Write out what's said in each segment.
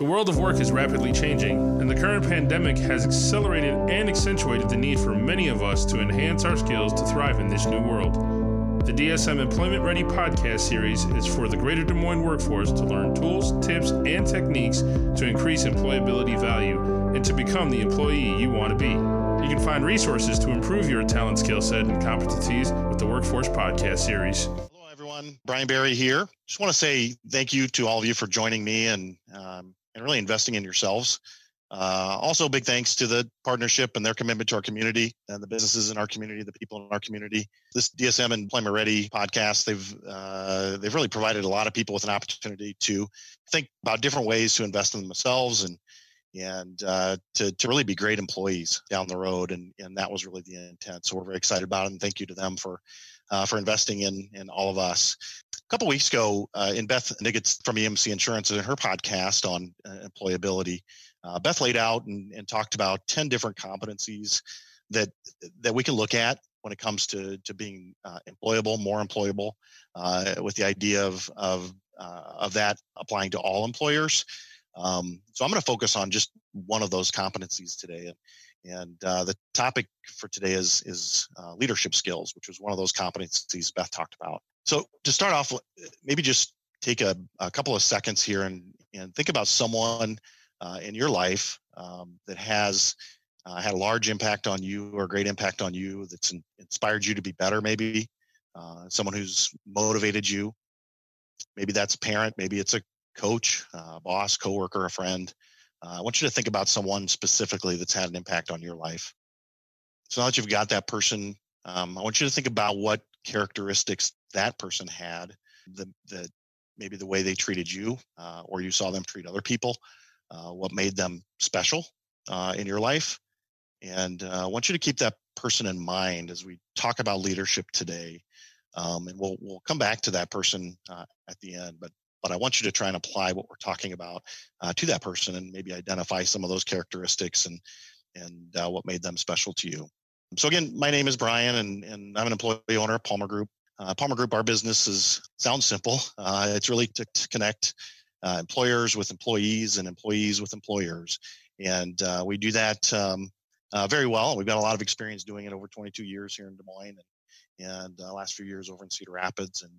The world of work is rapidly changing, and the current pandemic has accelerated and accentuated the need for many of us to enhance our skills to thrive in this new world. The DSM Employment Ready podcast series is for the greater Des Moines workforce to learn tools, tips, and techniques to increase employability value and to become the employee you want to be. You can find resources to improve your talent skill set and competencies with the Workforce Podcast series Hello, everyone. Brian Barry here. Just want to say thank you to all of you for joining me and um, and really investing in yourselves. Uh, also, big thanks to the partnership and their commitment to our community and the businesses in our community, the people in our community. This DSM and Employment Ready podcast, they've uh, they've really provided a lot of people with an opportunity to think about different ways to invest in themselves and and uh, to to really be great employees down the road. And and that was really the intent. So we're very excited about it, and thank you to them for uh, for investing in in all of us. A couple weeks ago, uh, in Beth Niggets from EMC Insurance in her podcast on uh, employability, uh, Beth laid out and, and talked about ten different competencies that that we can look at when it comes to to being uh, employable, more employable, uh, with the idea of of uh, of that applying to all employers. Um, so I'm going to focus on just one of those competencies today, and uh, the topic for today is is uh, leadership skills, which was one of those competencies Beth talked about. So to start off, maybe just take a, a couple of seconds here and and think about someone uh, in your life um, that has uh, had a large impact on you or a great impact on you that's in, inspired you to be better maybe uh, someone who's motivated you maybe that's a parent maybe it's a coach a boss coworker a friend uh, i want you to think about someone specifically that's had an impact on your life so now that you've got that person um, i want you to think about what characteristics that person had the, the maybe the way they treated you uh, or you saw them treat other people uh, what made them special uh, in your life. And uh, I want you to keep that person in mind as we talk about leadership today. Um, and we'll we'll come back to that person uh, at the end, but but I want you to try and apply what we're talking about uh, to that person and maybe identify some of those characteristics and and uh, what made them special to you. So again, my name is Brian, and and I'm an employee owner at Palmer Group. Palmer Group, our business is sounds simple. it's really to, to connect uh, employers with employees and employees with employers. And uh, we do that um, uh, very well. We've got a lot of experience doing it over 22 years here in Des Moines and, and uh, last few years over in Cedar Rapids. And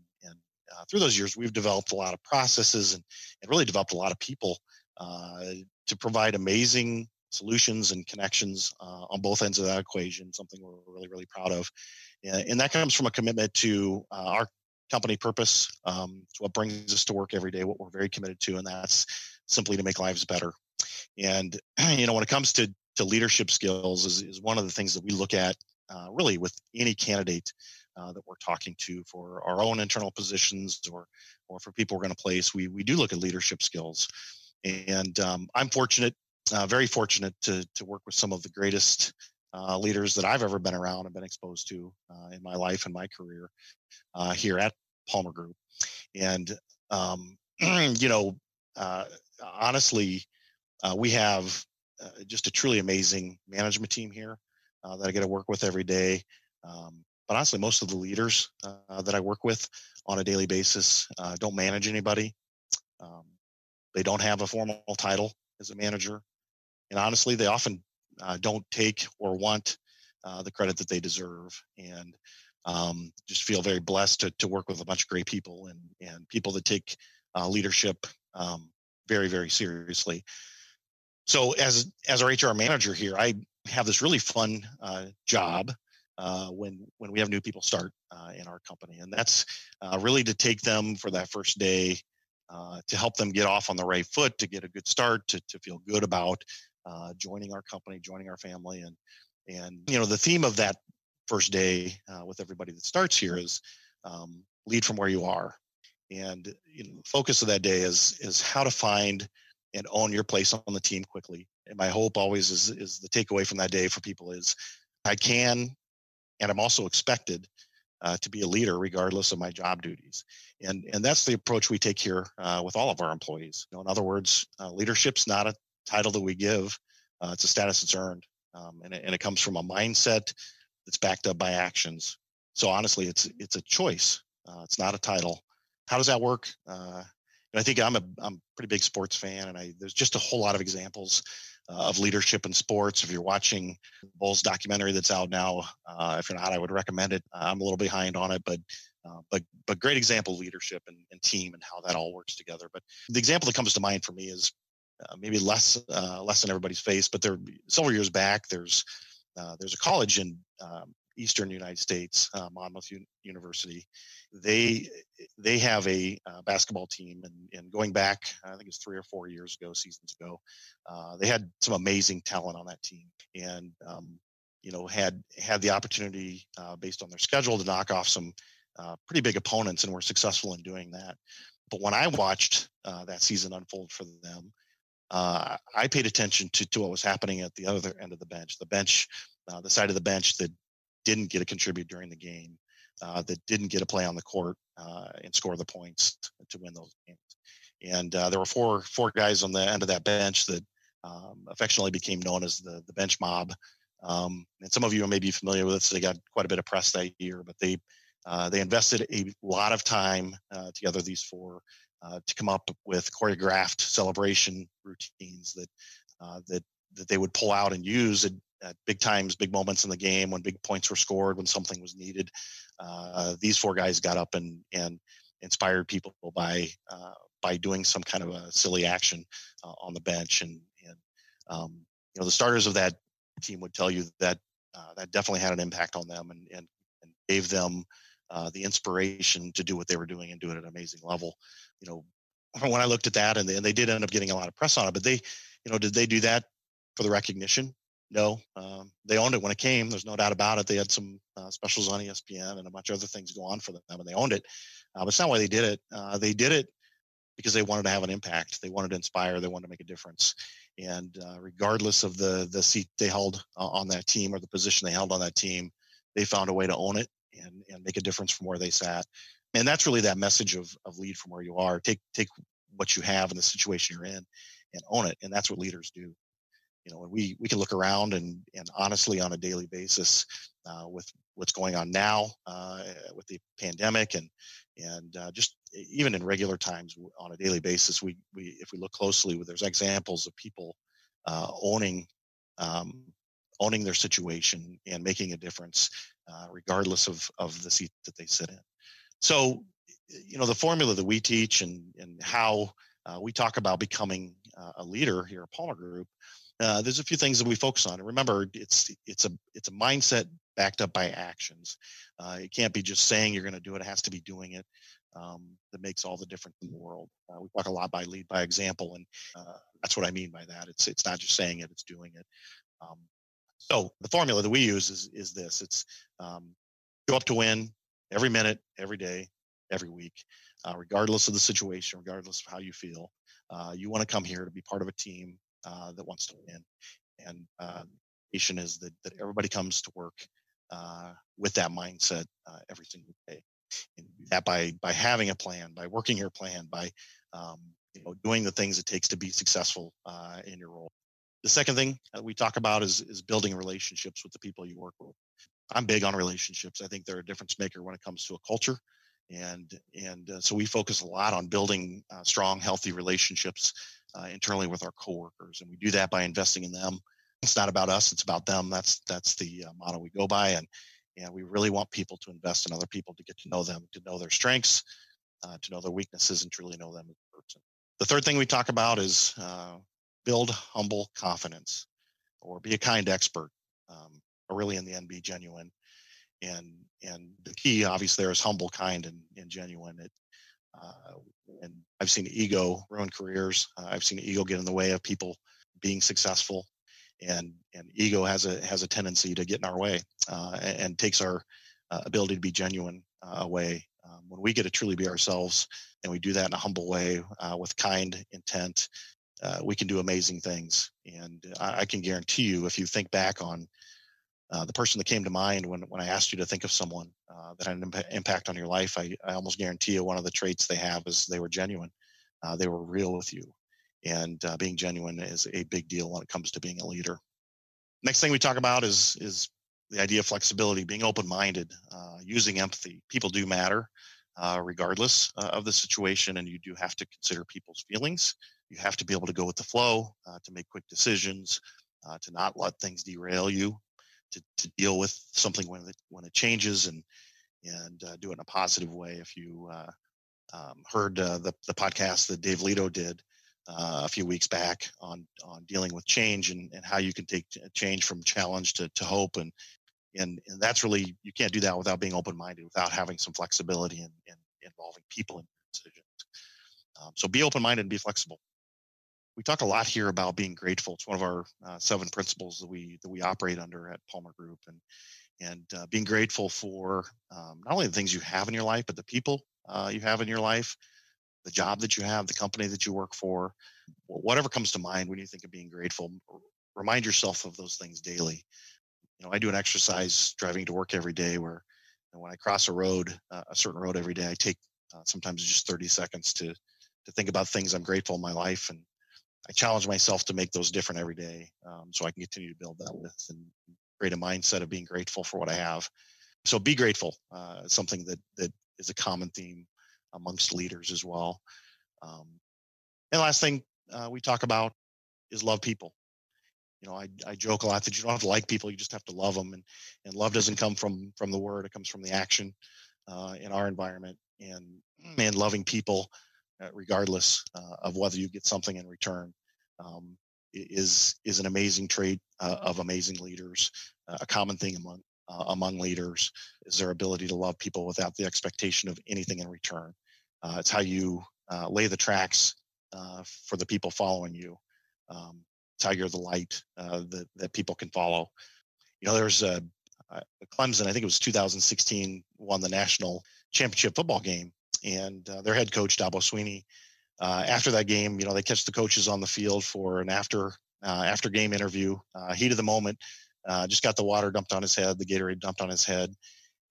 uh, through those years, we've developed a lot of processes and, and really developed a lot of people uh, to provide amazing solutions and connections on both ends of that equation, something we're really, really proud of. And, and that comes from a commitment to our company purpose. Um, it's what brings us to work every day, what we're very committed to, and that's simply to make lives better. And you know, when it comes to to leadership skills, is, is one of the things that we look at uh, really with any candidate uh, that we're talking to for our own internal positions or or for people we're going to place. We we do look at leadership skills, and um, I'm fortunate, uh, very fortunate to to work with some of the greatest uh, leaders that I've ever been around and been exposed to uh, in my life and my career uh, here at Palmer Group. And, um, you know, uh, honestly, we have just a truly amazing management team here that I get to work with every day. Um, but honestly, most of the leaders that I work with on a daily basis don't manage anybody. Um, they don't have a formal title as a manager. And honestly, they often uh, don't take or want uh, the credit that they deserve. And um, just feel very blessed to, to work with a bunch of great people and, and people that take uh, leadership um, very, very seriously. So as, as our HR manager here, I have this really fun uh, job uh, when, when we have new people start uh, in our company. And that's really to take them for that first day uh, to help them get off on the right foot, to get a good start, to, to feel good about uh, joining our company, joining our family, and and you know the theme of that first day uh, with everybody that starts here is um, lead from where you are, and you know, the focus of that day is is how to find and own your place on the team quickly. And my hope always is is the takeaway from that day for people is I can, and I'm also expected uh, to be a leader regardless of my job duties. And, and that's the approach we take here uh, with all of our employees. You know, in other words, uh, leadership's not a title that we give, uh, it's a status that's earned. Um, and, it, and it comes from a mindset that's backed up by actions. So honestly, it's it's a choice. Uh, it's not a title. How does that work? Uh, I think I'm a I'm a pretty big sports fan, and I there's just a whole lot of examples uh, of leadership in sports. If you're watching Bulls documentary that's out now, uh, if you're not, I would recommend it. I'm a little behind on it, but uh, but but great example of leadership and, and, team and how that all works together. But the example that comes to mind for me is uh, maybe less uh, less than everybody's face, but there several years back there's uh, there's a college in um, eastern United States, uh, Monmouth U- University. They they have a uh, basketball team, and, and going back, I think it's three or four years ago, seasons ago, uh, they had some amazing talent on that team, and um, you know had had the opportunity uh, based on their schedule to knock off some uh, pretty big opponents, and were successful in doing that. But when I watched uh, that season unfold for them, I paid attention to, to what was happening at the other end of the bench, the bench, uh, the side of the bench that didn't get a contribute during the game, uh, that didn't get a play on the court uh, and score the points to win those games. And uh, there were four four guys on the end of that bench that um, affectionately became known as the the bench mob. Um, and some of you may be familiar with this. They got quite a bit of press that year, but they uh, they invested a lot of time uh, together. These four uh, to come up with choreographed celebration routines that that that they would pull out and use at, at, big times, big moments in the game when big points were scored, when something was needed. Uh, these four guys got up and and inspired people by uh, by doing some kind of a silly action uh, on the bench, and and um, you know the starters of that team would tell you that uh, that definitely had an impact on them and and, and gave them uh, the inspiration to do what they were doing and do it at an amazing level. You know, when I looked at that, and they, and they did end up getting a lot of press on it, but they, you know, did they do that for the recognition. No, um, they owned it when it came. There's no doubt about it. They had some uh, specials on ESPN and a bunch of other things go on for them, and they owned it. Uh, but it's not why they did it. Uh, they did it because they wanted to have an impact. They wanted to inspire. They wanted to make a difference. And uh, regardless of the the seat they held uh, on that team or the position they held on that team, they found a way to own it and and make a difference from where they sat. And that's really that message of of lead from where you are. Take take what you have in the situation you're in and own it. And that's what leaders do you know, and we we can look around and and honestly on a daily basis uh, with what's going on now uh, with the pandemic and and uh, just even in regular times on a daily basis, we we if we look closely, there's examples of people uh, owning um, owning their situation and making a difference, uh, regardless of of the seat that they sit in. So, you know, the formula that we teach and and how uh, we talk about becoming a leader here at Palmer Group uh, there's a few things that we focus on. And remember, it's it's a it's a mindset backed up by actions. Uh, it can't be just saying you're going to do it; it has to be doing it. Um, that makes all the difference in the world. Uh, we talk a lot by lead by example, and uh, that's what I mean by that. It's it's not just saying it; it's doing it. Um, so the formula that we use is is this: it's um, go up to win every minute, every day, every week, uh, regardless of the situation, regardless of how you feel. Uh, you want to come here to be part of a team uh, that wants to win. And uh, nation is that, that everybody comes to work uh, with that mindset uh, every single day. And that by by having a plan, by working your plan, by um, you know doing the things it takes to be successful uh, in your role. The second thing that we talk about is is building relationships with the people you work with. I'm big on relationships. I think they're a difference maker when it comes to a culture and and uh, so we focus a lot on building uh, strong healthy relationships uh, internally with our coworkers, and we do that by investing in them. It's not about us; it's about them. That's that's the uh, motto we go by, and and we really want people to invest in other people to get to know them, to know their strengths, uh, to know their weaknesses, and truly know them as a person. The third thing we talk about is uh, build humble confidence, or be a kind expert, um, or really in the end be genuine. And and the key, obviously, there is humble, kind, and, and genuine. It uh, and I've seen ego ruin careers. Uh, I've seen ego get in the way of people being successful, and and ego has a has a tendency to get in our way uh, and, and, takes our uh, ability to be genuine uh, away. Um, when we get to truly be ourselves, and we do that in a humble way uh, with kind intent, we can do amazing things. And I, I can guarantee you, if you think back on uh, the person that came to mind when, when I asked you to think of someone uh, that had an imp- impact on your life, I, I almost guarantee you one of the traits they have is they were genuine. Uh, they were real with you. And uh, being genuine is a big deal when it comes to being a leader. Next thing we talk about is, is the idea of flexibility, being open minded, uh, using empathy. People do matter. regardless of the situation. And you do have to consider people's feelings. You have to be able to go with the flow, to make quick decisions, to not let things derail you, to, to deal with something when it, when it changes and, and uh, do it in a positive way. If you uh, um, heard the, the podcast that Dave Lito did, uh, a few weeks back on on dealing with change and, and how you can take change from challenge to, to hope and and and that's really you can't do that without being open minded without having some flexibility and, and involving people in decisions. Um, so be open minded and be flexible. We talk a lot here about being grateful. It's one of our uh, seven principles that we that we operate under at Palmer Group and and uh, being grateful for um, not only the things you have in your life but the people uh, you have in your life the job that you have, the company that you work for, whatever comes to mind when you think of being grateful, remind yourself of those things daily. You know, I do an exercise driving to work every day where you know, when I cross a road, uh, a certain road every day, I take uh, sometimes just 30 seconds to to think about things I'm grateful in my life, and I challenge myself to make those different every day, um, so I can continue to build that with and create a mindset of being grateful for what I have. So be grateful. Uh, something that that is a common theme amongst leaders as well. Um, and last thing uh, we talk about is love people. You know, I, I joke a lot that you don't have to like people; you just have to love them. And and love doesn't come from from the word; it comes from the action uh, in our environment. And and loving people, regardless uh, of whether you get something in return, um, is is an amazing trait uh, of amazing leaders. Uh, a common thing among uh, among leaders is their ability to love people without the expectation of anything in return. Uh, it's how you uh, lay the tracks uh, for the people following you. Um, it's how you're the light uh, that, that people can follow. You know, there's a, Clemson, I think it was 2016, won the national championship football game, and uh, their head coach, Dabo Swinney, after that game, you know, they catch the coaches on the field for an after after game interview, heat of the moment. just got the water dumped on his head, the Gatorade dumped on his head,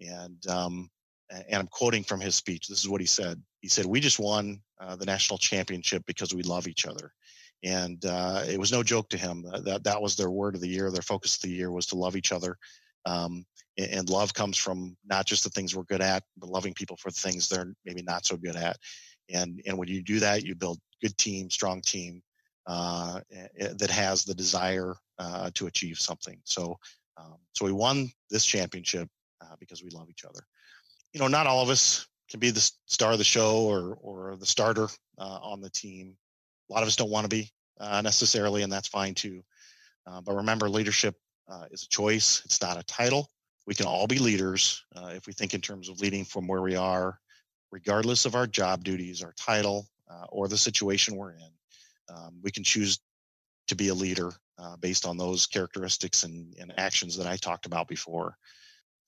and um, and I'm quoting from his speech. This is what he said. He said, "We just won uh, the national championship because we love each other." And uh, it was no joke to him. That that was their word of the year. Their focus of the year was to love each other. Um, and love comes from not just the things we're good at, but loving people for the things they're maybe not so good at. And and when you do that, you build good team, strong team uh, that has the desire uh, to achieve something. So um, so we won this championship uh, because we love each other you know, not all of us can be the star of the show or or the starter uh, on the team. A lot of us don't want to be uh, necessarily, and that's fine too. Uh, but remember, leadership uh, is a choice; it's not a title. We can all be leaders uh, if we think in terms of leading from where we are, regardless of our job duties, our title, uh, or the situation we're in. Um, we can choose to be a leader based on those characteristics and, and actions that I talked about before.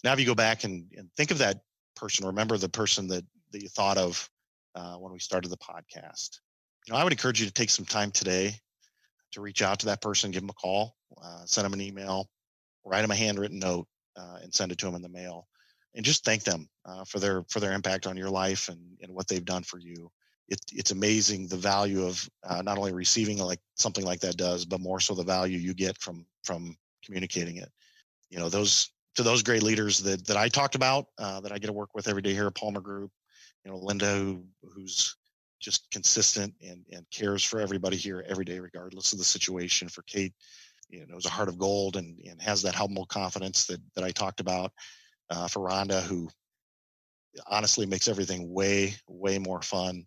Now, if you go back and, and think of that person, remember the person that, that you thought of uh, when we started the podcast. You know, I would encourage you to take some time today to reach out to that person, give them a call, uh, send them an email, write them a handwritten note, uh, and send it to them in the mail, and just thank them uh, for their for their impact on your life and, and what they've done for you. It, it's amazing the value of uh, not only receiving like something like that does, but more so the value you get from from communicating it. You know, those to those great leaders that that I talked about uh, that I get to work with every day here at Palmer Group. You know, Linda, who, who's just consistent and, and cares for everybody here every day, regardless of the situation. For Kate, you know, is a heart of gold and, and has that humble confidence that, that I talked about. Uh, for Rhonda, who honestly makes everything way, way more fun.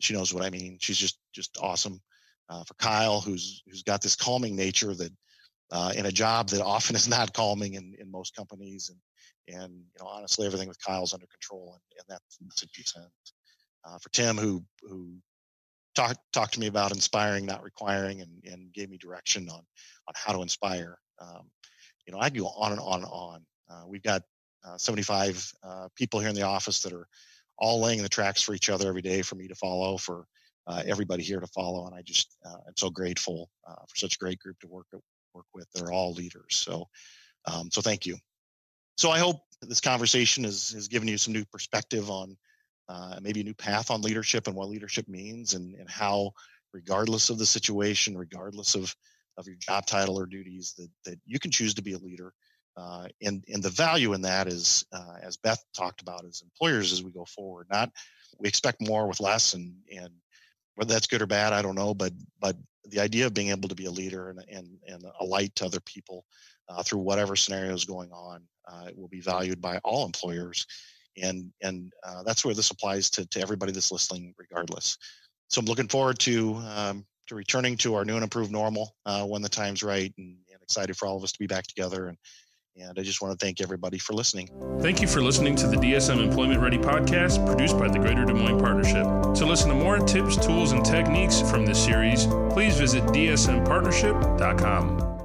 She knows what I mean. She's just, just awesome. Uh, for Kyle, who's, who's got this calming nature that, uh, in a job that often is not calming in, in most companies. And, and, you know, honestly, everything with Kyle's under control and, and that's two cents. Uh, for Tim, who, who talked, to me about inspiring, not requiring, and, and gave me direction on, on how to inspire. Um, you know, I go on and on and on. Uh, we've got uh, 75 uh, people here in the office that are all laying the tracks for each other every day for me to follow, for uh, everybody here to follow. And I just uh, am so grateful uh, for such a great group to work work with. They're all leaders. So, um, so thank you. So I hope this conversation has, has given you some new perspective on uh, maybe a new path on leadership and what leadership means and, and how, regardless of the situation, regardless of, of your job title or duties, that, that you can choose to be a leader Uh, and and the value in that is, uh, as Beth talked about, as employers as we go forward. Not we expect more with less, and and whether that's good or bad, I don't know. But but the idea of being able to be a leader and and, and a light to other people uh, through whatever scenario is going on uh, will be valued by all employers, and and uh, that's where this applies to to everybody that's listening, regardless. So I'm looking forward to um, to returning to our new and improved normal uh, when the time's right, and, and excited for all of us to be back together and and I just want to thank everybody for listening. Thank you for listening to the DSM Employment Ready podcast produced by the Greater Des Moines Partnership. To listen to more tips, tools, and techniques from this series, please visit dsmpartnership.com.